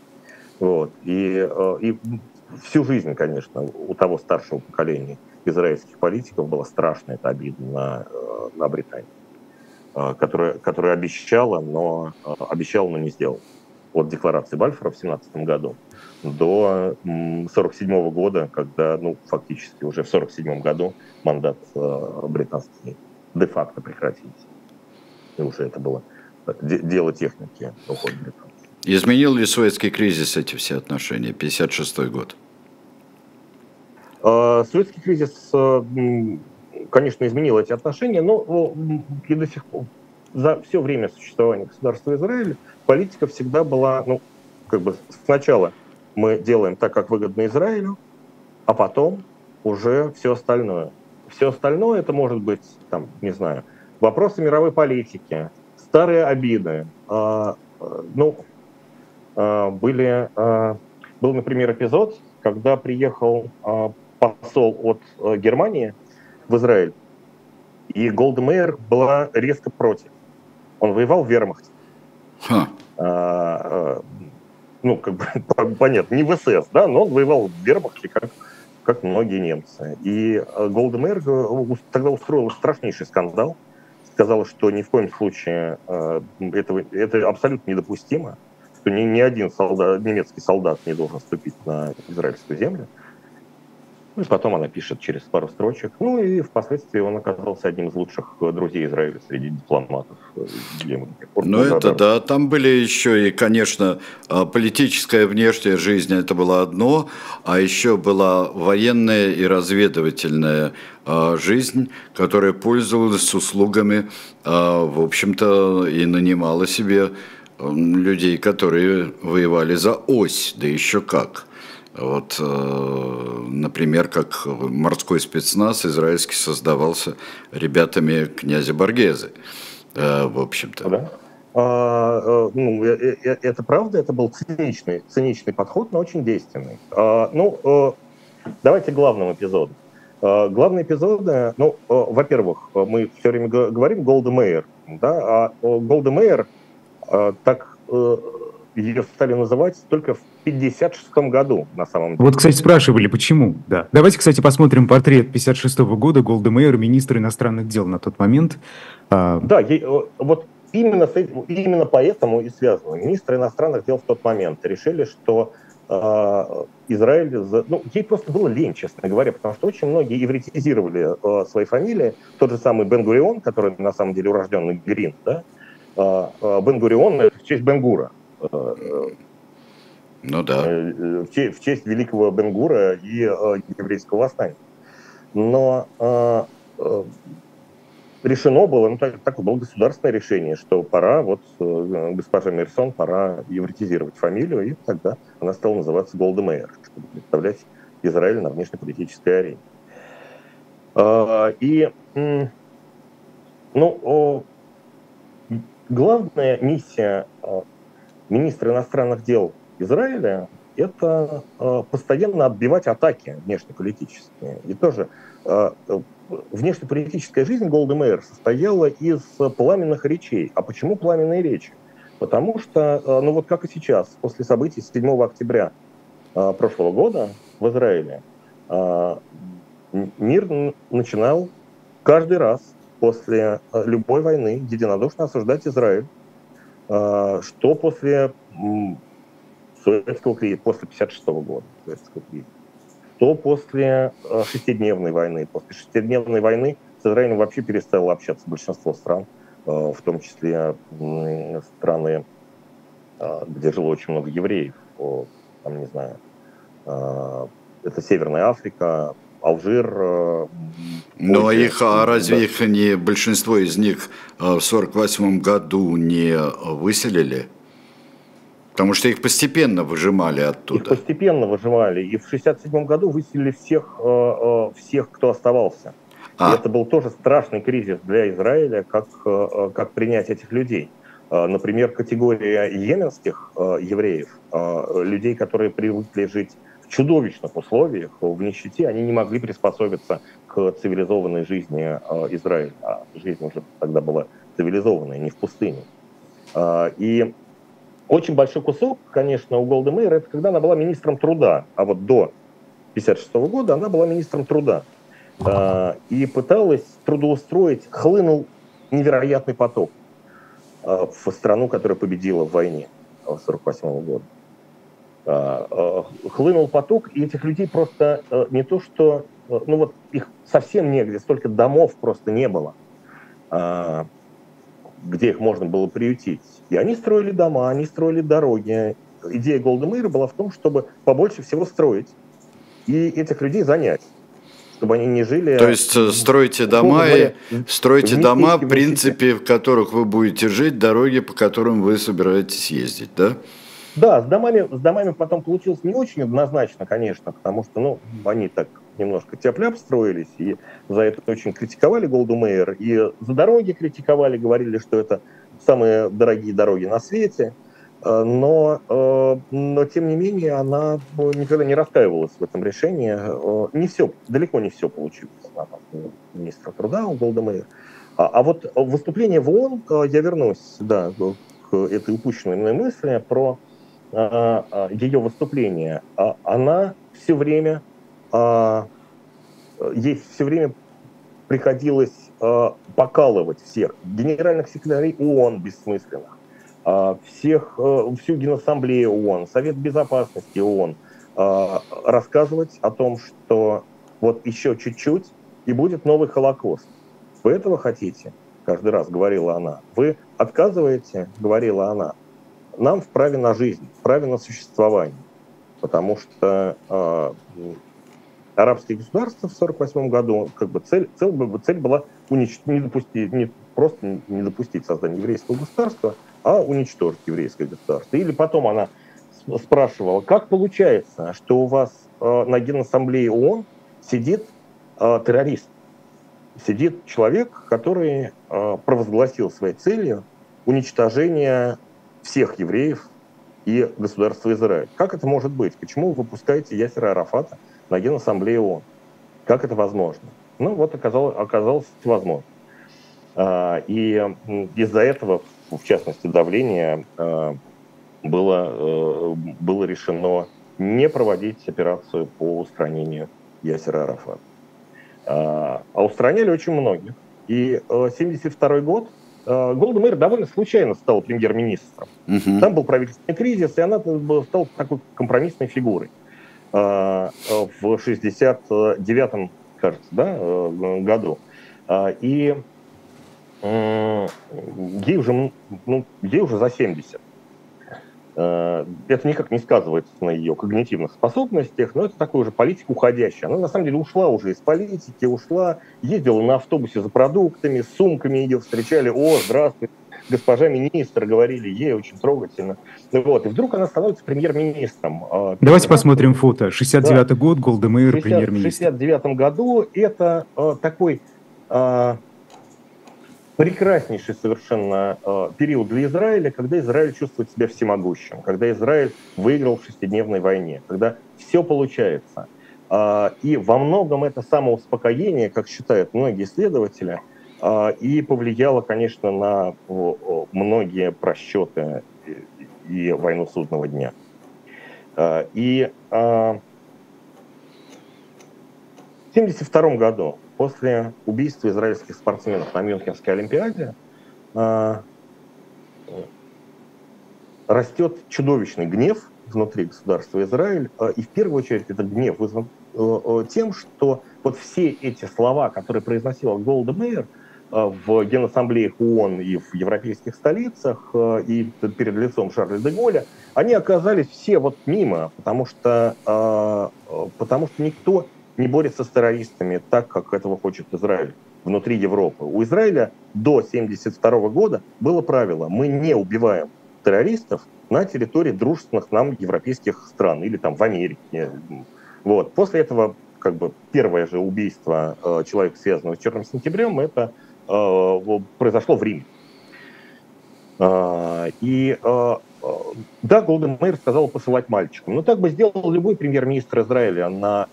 Вот. И, э, и всю жизнь, конечно, у того старшего поколения израильских политиков была страшная эта обида на, э, на Британию, э, которая, которая обещала, но, э, обещала, но не сделала от декларации Бальфора в 17 году до 47 года, когда, ну, фактически уже в 47 году мандат британский де-факто прекратился. И уже это было дело техники уход британцев. Изменил ли советский кризис эти все отношения, 56 год? Советский кризис, конечно, изменил эти отношения, но и до сих пор за все время существования государства Израиль политика всегда была, ну, как бы сначала мы делаем так, как выгодно Израилю, а потом уже все остальное. Все остальное это может быть, там, не знаю, вопросы мировой политики, старые обиды. А, ну, а, были, а, был, например, эпизод, когда приехал а, посол от Германии в Израиль, и Голдемейр была резко против. Он воевал в вермахте. А, ну, как бы, [laughs] понятно, не в СС, да, но он воевал в вермахте, как, как многие немцы. И э, Голдемейр э, тогда устроил страшнейший скандал, сказала, что ни в коем случае э, этого, это абсолютно недопустимо, что ни, ни один солдат, немецкий солдат не должен ступить на израильскую землю. Ну и потом она пишет через пару строчек. Ну и впоследствии он оказался одним из лучших друзей Израиля среди дипломатов. Ну это да, там были еще и, конечно, а, политическая внешняя жизнь, это было одно, а еще была военная и разведывательная а, жизнь, которая пользовалась услугами, а, в общем-то, и нанимала себе людей, которые воевали за ось, да еще как. Вот, э, например, как морской спецназ израильский создавался ребятами князя Баргезы, э, в общем-то. Да. А, э, ну, это правда, это был циничный, циничный подход, но очень действенный. А, ну, давайте к главным эпизодам. Главные эпизоды, ну, во-первых, мы все время говорим Голда Мейер, да, а Голда Мейер так ее стали называть только в 56 году, на самом деле. Вот, кстати, спрашивали, почему, да. Давайте, кстати, посмотрим портрет 56 -го года Голда Мейер, министра иностранных дел на тот момент. А, да, ей, вот именно, с этим, именно поэтому и связано. Министры иностранных дел в тот момент решили, что э, Израиль... Ну, ей просто было лень, честно говоря, потому что очень многие евретизировали э, свои фамилии. Тот же самый Бен Гурион, который на самом деле урожденный Грин, да? Э, э, Бен Гурион — это в честь Бенгура. Ну да. Э, в честь, в честь великого Бенгура и э, еврейского восстания. Но э, э, решено было, ну, так, такое было государственное решение, что пора, вот э, госпожа Мерсон, пора евретизировать фамилию, и тогда она стала называться Голдемейр, чтобы представлять Израиль на внешнеполитической арене. Э, и, э, ну, э, главная миссия э, министра иностранных дел Израиля – это э, постоянно отбивать атаки внешнеполитические. И тоже э, внешнеполитическая жизнь Голды Мейер состояла из пламенных речей. А почему пламенные речи? Потому что, ну вот как и сейчас, после событий 7 октября прошлого года в Израиле, мир начинал каждый раз после любой войны единодушно осуждать Израиль, что после советского кризиса, после 56 года советского кризиса, то после э, шестидневной войны. После шестидневной войны с Израилем вообще перестало общаться большинство стран, э, в том числе страны, э, где жило очень много евреев. Там, не знаю, это Северная Африка, Алжир. Но их, а разве их не большинство из них в 1948 году не выселили? Потому что их постепенно выжимали оттуда. Их постепенно выжимали. И в 1967 году выселили всех, э, э, всех кто оставался. А. И это был тоже страшный кризис для Израиля, как, э, как принять этих людей. Например, категория йеменских евреев, людей, которые привыкли жить чудовищных условиях, в нищете, они не могли приспособиться к цивилизованной жизни Израиля. А жизнь уже тогда была цивилизованная, не в пустыне. И очень большой кусок, конечно, у Голды Мейер, это когда она была министром труда, а вот до 1956 года она была министром труда. А, и пыталась трудоустроить, хлынул невероятный поток а, в страну, которая победила в войне 1948 года. А, хлынул поток, и этих людей просто не то, что, ну вот их совсем негде, столько домов просто не было где их можно было приютить. И они строили дома, они строили дороги. Идея Голдемейра была в том, чтобы побольше всего строить, и этих людей занять чтобы они не жили... То есть э, стройте дома, и, стройте дома, в принципе, в которых вы будете жить, дороги, по которым вы собираетесь ездить, да? Да, с домами, с домами потом получилось не очень однозначно, конечно, потому что, ну, они так немножко тяп строились, и за это очень критиковали Голду Мейер, и за дороги критиковали, говорили, что это самые дорогие дороги на свете, э, но, э, но тем не менее она никогда не раскаивалась в этом решении. Э, не все, далеко не все получилось на министра труда у Голда Мейер. А, а вот выступление в ООН, я вернусь, да, к этой упущенной мной мысли про ее выступление. А, она все время а, ей все время приходилось а, покалывать всех генеральных секретарей ООН бессмысленных, а, всех, всю Генассамблею ООН, Совет Безопасности ООН, рассказывать о том, что вот еще чуть-чуть и будет новый Холокост. Вы этого хотите? Каждый раз говорила она. Вы отказываете, говорила она, нам в праве на жизнь, в праве на существование. Потому что арабские государства в 1948 году, как бы цель, цель, цель была уничтожить, не допустить, не просто не допустить создания еврейского государства, а уничтожить еврейское государство. Или потом она спрашивала, как получается, что у вас э, на Генассамблее ООН сидит э, террорист, сидит человек, который э, провозгласил своей целью уничтожение всех евреев и государства Израиль. Как это может быть? Почему вы выпускаете Ясера Арафата, на Генассамблее ООН. Как это возможно? Ну вот оказалось, оказалось возможно. А, и из-за этого, в частности, давление а, было, э, было решено не проводить операцию по устранению Ясера Арафата. А, а устраняли очень многих. И 1972 год Голда Мейер довольно случайно стала премьер-министром. Угу. Там был правительственный кризис, и она стала такой компромиссной фигурой. Э, в 69-м, кажется, да, э, году. И ей уже, ну, ей уже за 70. Э, это никак не сказывается на ее когнитивных способностях, но это такой уже политик уходящий. Она на самом деле ушла уже из политики, ушла, ездила на автобусе за продуктами, с сумками ее встречали. О, здравствуйте, госпожа министр, говорили ей очень трогательно. Вот. И вдруг она становится премьер-министром. А, Давайте посмотрим фото. 69-й да. год, Голдемейр, премьер-министр. В 69 году это э, такой э, прекраснейший совершенно э, период для Израиля, когда Израиль чувствует себя всемогущим, когда Израиль выиграл в шестидневной войне, когда все получается. Э, и во многом это самоуспокоение, как считают многие исследователи – а, и повлияло, конечно, на многие просчеты и войну судного дня. И а, в 1972 году, после убийства израильских спортсменов на Мюнхенской Олимпиаде, растет чудовищный гнев внутри государства Израиль. И в первую очередь этот гнев вызван тем, что вот все эти слова, которые произносила Голда Мейер – Э, в Генассамблеях ООН и в европейских столицах, э, и перед лицом Шарля де Голля, они оказались все вот мимо, потому что, э, потому что никто не борется с террористами так, как этого хочет Израиль внутри Европы. У Израиля до 1972 года было правило, мы не убиваем террористов на территории дружественных нам европейских стран или там в Америке. Вот. После этого как бы первое же убийство э, человека, связанного с Черным сентябрем, это Э, произошло в Риме. А, и э, э, да, Голден Мейер сказал посылать мальчикам. Но так бы сделал любой премьер-министр Израиля на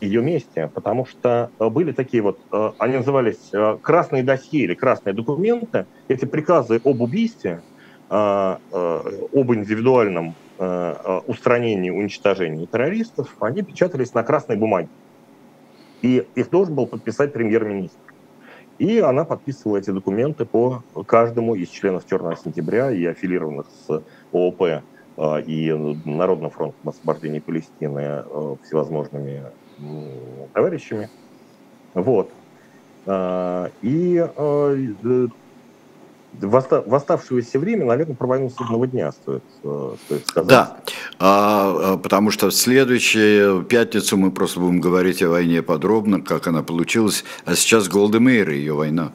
ее месте, потому что были такие вот, они назывались красные досье или красные документы, эти приказы об убийстве, об индивидуальном устранении, уничтожении террористов, они печатались на красной бумаге. И их должен был подписать премьер-министр. И она подписывала эти документы по каждому из членов «Черного сентября» и аффилированных с ООП а, и Народным фронтом освобождения Палестины а, всевозможными товарищами. Вот. А, и в оставшееся время, наверное, про войну судного дня стоит, э, стоит сказать. Да, а, а, потому что в следующую пятницу мы просто будем говорить о войне подробно, как она получилась. А сейчас Голдемейр и ее война.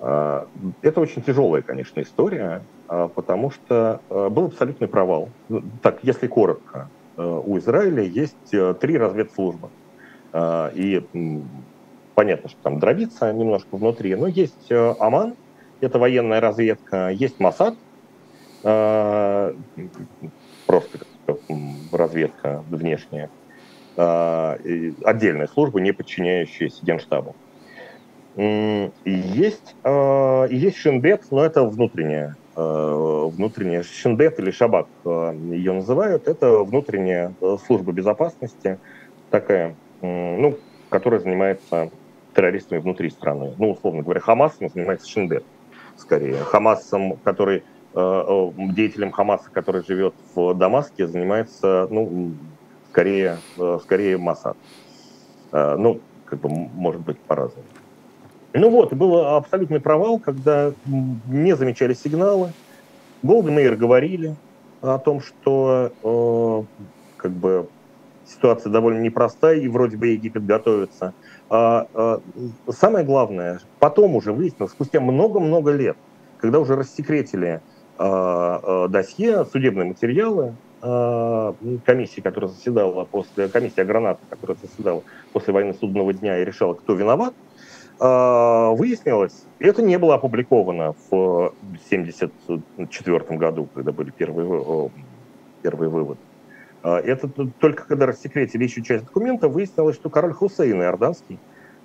А, это очень тяжелая, конечно, история, а, потому что был абсолютный провал. Ну, так, если коротко, у Израиля есть три разведслужбы. И понятно, что там дробится немножко внутри, но есть э, ОМАН, это военная разведка, есть МОСАД, э, просто разведка внешняя, э, отдельная служба, не подчиняющаяся Генштабу. Есть, есть Шинбет, но это внутренняя, внутренняя Шинбет или Шабак ее называют. Это внутренняя служба безопасности, такая, ну, которая занимается террористами внутри страны. Ну, условно говоря, Хамасом занимается Шинбет, скорее. Хамасом, который, э, э, деятелем Хамаса, который живет в Дамаске, занимается, ну, скорее, э, скорее Масад. Ну, как бы, может быть, по-разному. Ну вот, был абсолютный провал, когда не замечали сигналы. Голдемейр говорили о том, что э, как бы ситуация довольно непростая, и вроде бы Египет готовится – а, а, самое главное, потом уже выяснилось, спустя много-много лет, когда уже рассекретили а, досье, судебные материалы комиссии, которая заседала после, комиссия граната, которая заседала после войны судного дня и решала, кто виноват, выяснилось, это не было опубликовано в 1974 году, когда были первые, первые выводы. А, это только когда рассекретили еще часть документа, выяснилось, что король Хусейн Иорданский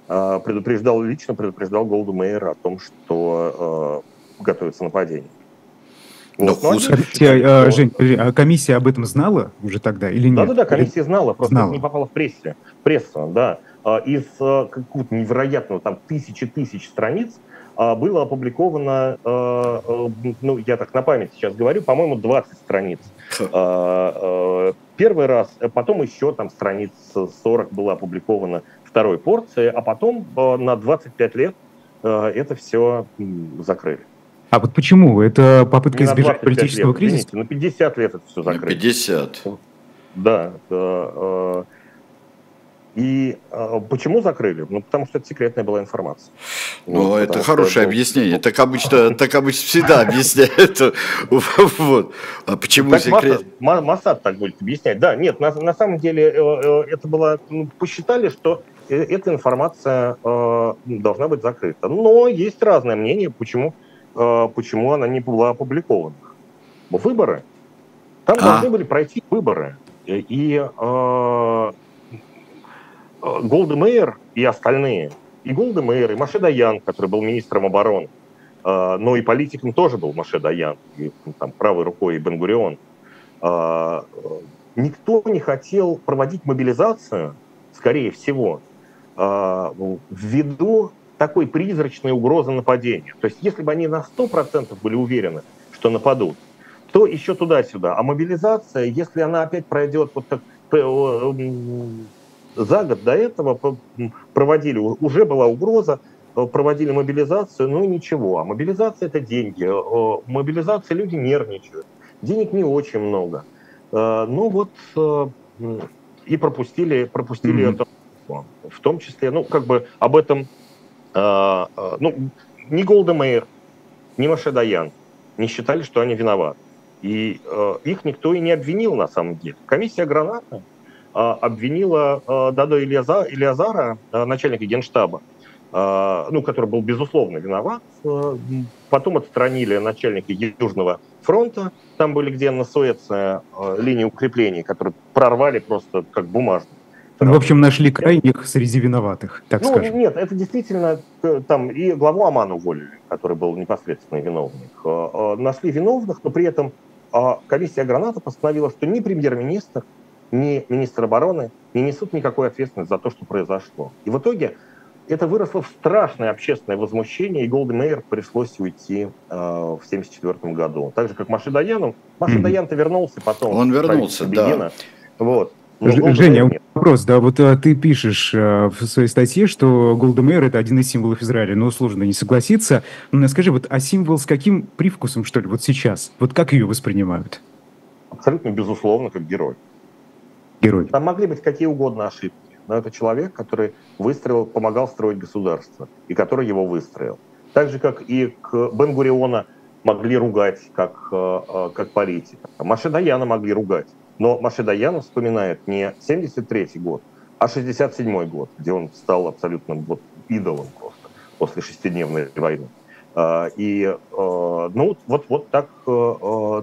а, предупреждал, лично предупреждал Голду Мейера о том, что а, готовится нападение. Но вот, Хус... Скажите, что... Жень, а комиссия об этом знала уже тогда или нет? Да-да-да, комиссия знала, просто знала. не попала в прессе. Пресса, да. Из какого-то невероятного, там, тысячи тысяч страниц было опубликовано, ну, я так на память сейчас говорю, по-моему, 20 страниц первый раз, потом еще там страниц 40 было опубликовано второй порции, а потом на 25 лет это все закрыли. А вот почему? Это попытка избежать политического лет, кризиса? Извините, на 50 лет это все закрыли. На 50. Да. Это, и э, почему закрыли? Ну, потому что это секретная была информация. Ну, вот, это хорошее это... объяснение. [laughs] Так обычно, так обычно всегда объясняют. [laughs] Вот. А почему секрет? Масад так будет объяснять. Да, нет, на, самом деле э, э, это было... Ну, посчитали, что э, эта информация должна быть закрыта. Но есть разное мнение, почему, почему она не была опубликована. Выборы. Там а? должны были пройти выборы. И Голда Мейер и остальные, и Голда Мейер, и Маше Даян, который был министром обороны, а, но и политиком тоже был Маше Даян, и, там, правой рукой и Бенгурион, а, никто не хотел проводить мобилизацию, скорее всего, ввиду такой призрачной угрозы нападения. То есть если бы они на 100% были уверены, что нападут, то еще туда-сюда. А мобилизация, если она опять пройдет вот так за год до этого проводили, уже была угроза, э, проводили мобилизацию, и ничего. А мобилизация это деньги. Э, мобилизация люди нервничают. Денег не очень много. Э, ну вот и пропустили, пропустили mm-hmm. это. В том числе, ну как бы об этом, ну ни Голда Мейер, ни Маше Даян не считали, что они виноваты. И их никто и не обвинил на самом деле. Комиссия Граната обвинила а, Дадо Ильяза, Ильязара, а, начальника генштаба, ну, который был, безусловно, виноват. Потом отстранили начальника Южного фронта, там были где на Суэце линии укреплений, которые прорвали просто как бумажные. Ну, в общем, нашли крайних среди виноватых, так ну, скажем. Нет, это действительно э, там и главу Амана уволили, который был непосредственно виновник. Нашли виновных, но при этом комиссия Граната постановила, что ни премьер-министр, ни министр обороны не несут никакой ответственности за то, что произошло. И в итоге это выросло в страшное общественное возмущение, и Голди Мейер пришлось уйти э, в 1974 году. Так же, как Маши Даяну. Маши mm-hmm. Даян-то вернулся потом. Он вернулся, да. Вот. Но Женя, нет. вопрос, да, вот а, ты пишешь а, в своей статье, что Голдемейр это один из символов Израиля, но сложно не согласиться. Скажи, вот, а символ с каким привкусом, что ли, вот сейчас? Вот как ее воспринимают? Абсолютно безусловно, как герой. Герой. Там могли быть какие угодно ошибки, но это человек, который выстроил, помогал строить государство, и который его выстроил. Так же, как и к Бен-Гуриона могли ругать как, э, э, как политика. Маше Даяна могли ругать. Но Маше Даяна вспоминает не 73 год, а 67 год, где он стал абсолютным вот идолом просто после шестидневной войны. Э, и ну, вот, вот так,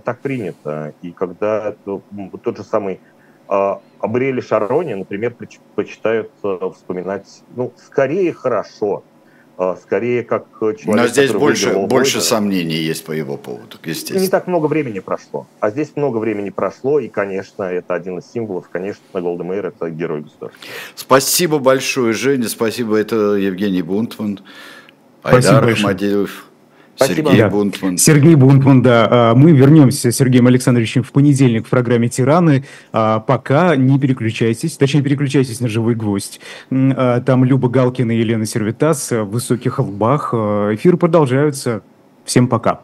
так принято. И когда тот же самый Абриэль Шарони, например, предпочитают вспоминать, ну, скорее хорошо, а, скорее как человек, Но здесь больше, больше сомнений есть по его поводу, естественно. Не так много времени прошло. А здесь много времени прошло, и, конечно, это один из символов. Конечно, Голдемейр – это герой государства. Спасибо большое, Женя. Спасибо. Это Евгений Бунтман. Айдар Ахмадеев. Спасибо. Сергей да. Бунтман. Сергей Бунтман, да. А, мы вернемся с Сергеем Александровичем в понедельник в программе «Тираны». А, пока не переключайтесь, точнее, переключайтесь на «Живой гвоздь». А, там Люба Галкина и Елена Сервитас в высоких лбах. Эфиры продолжаются. Всем пока.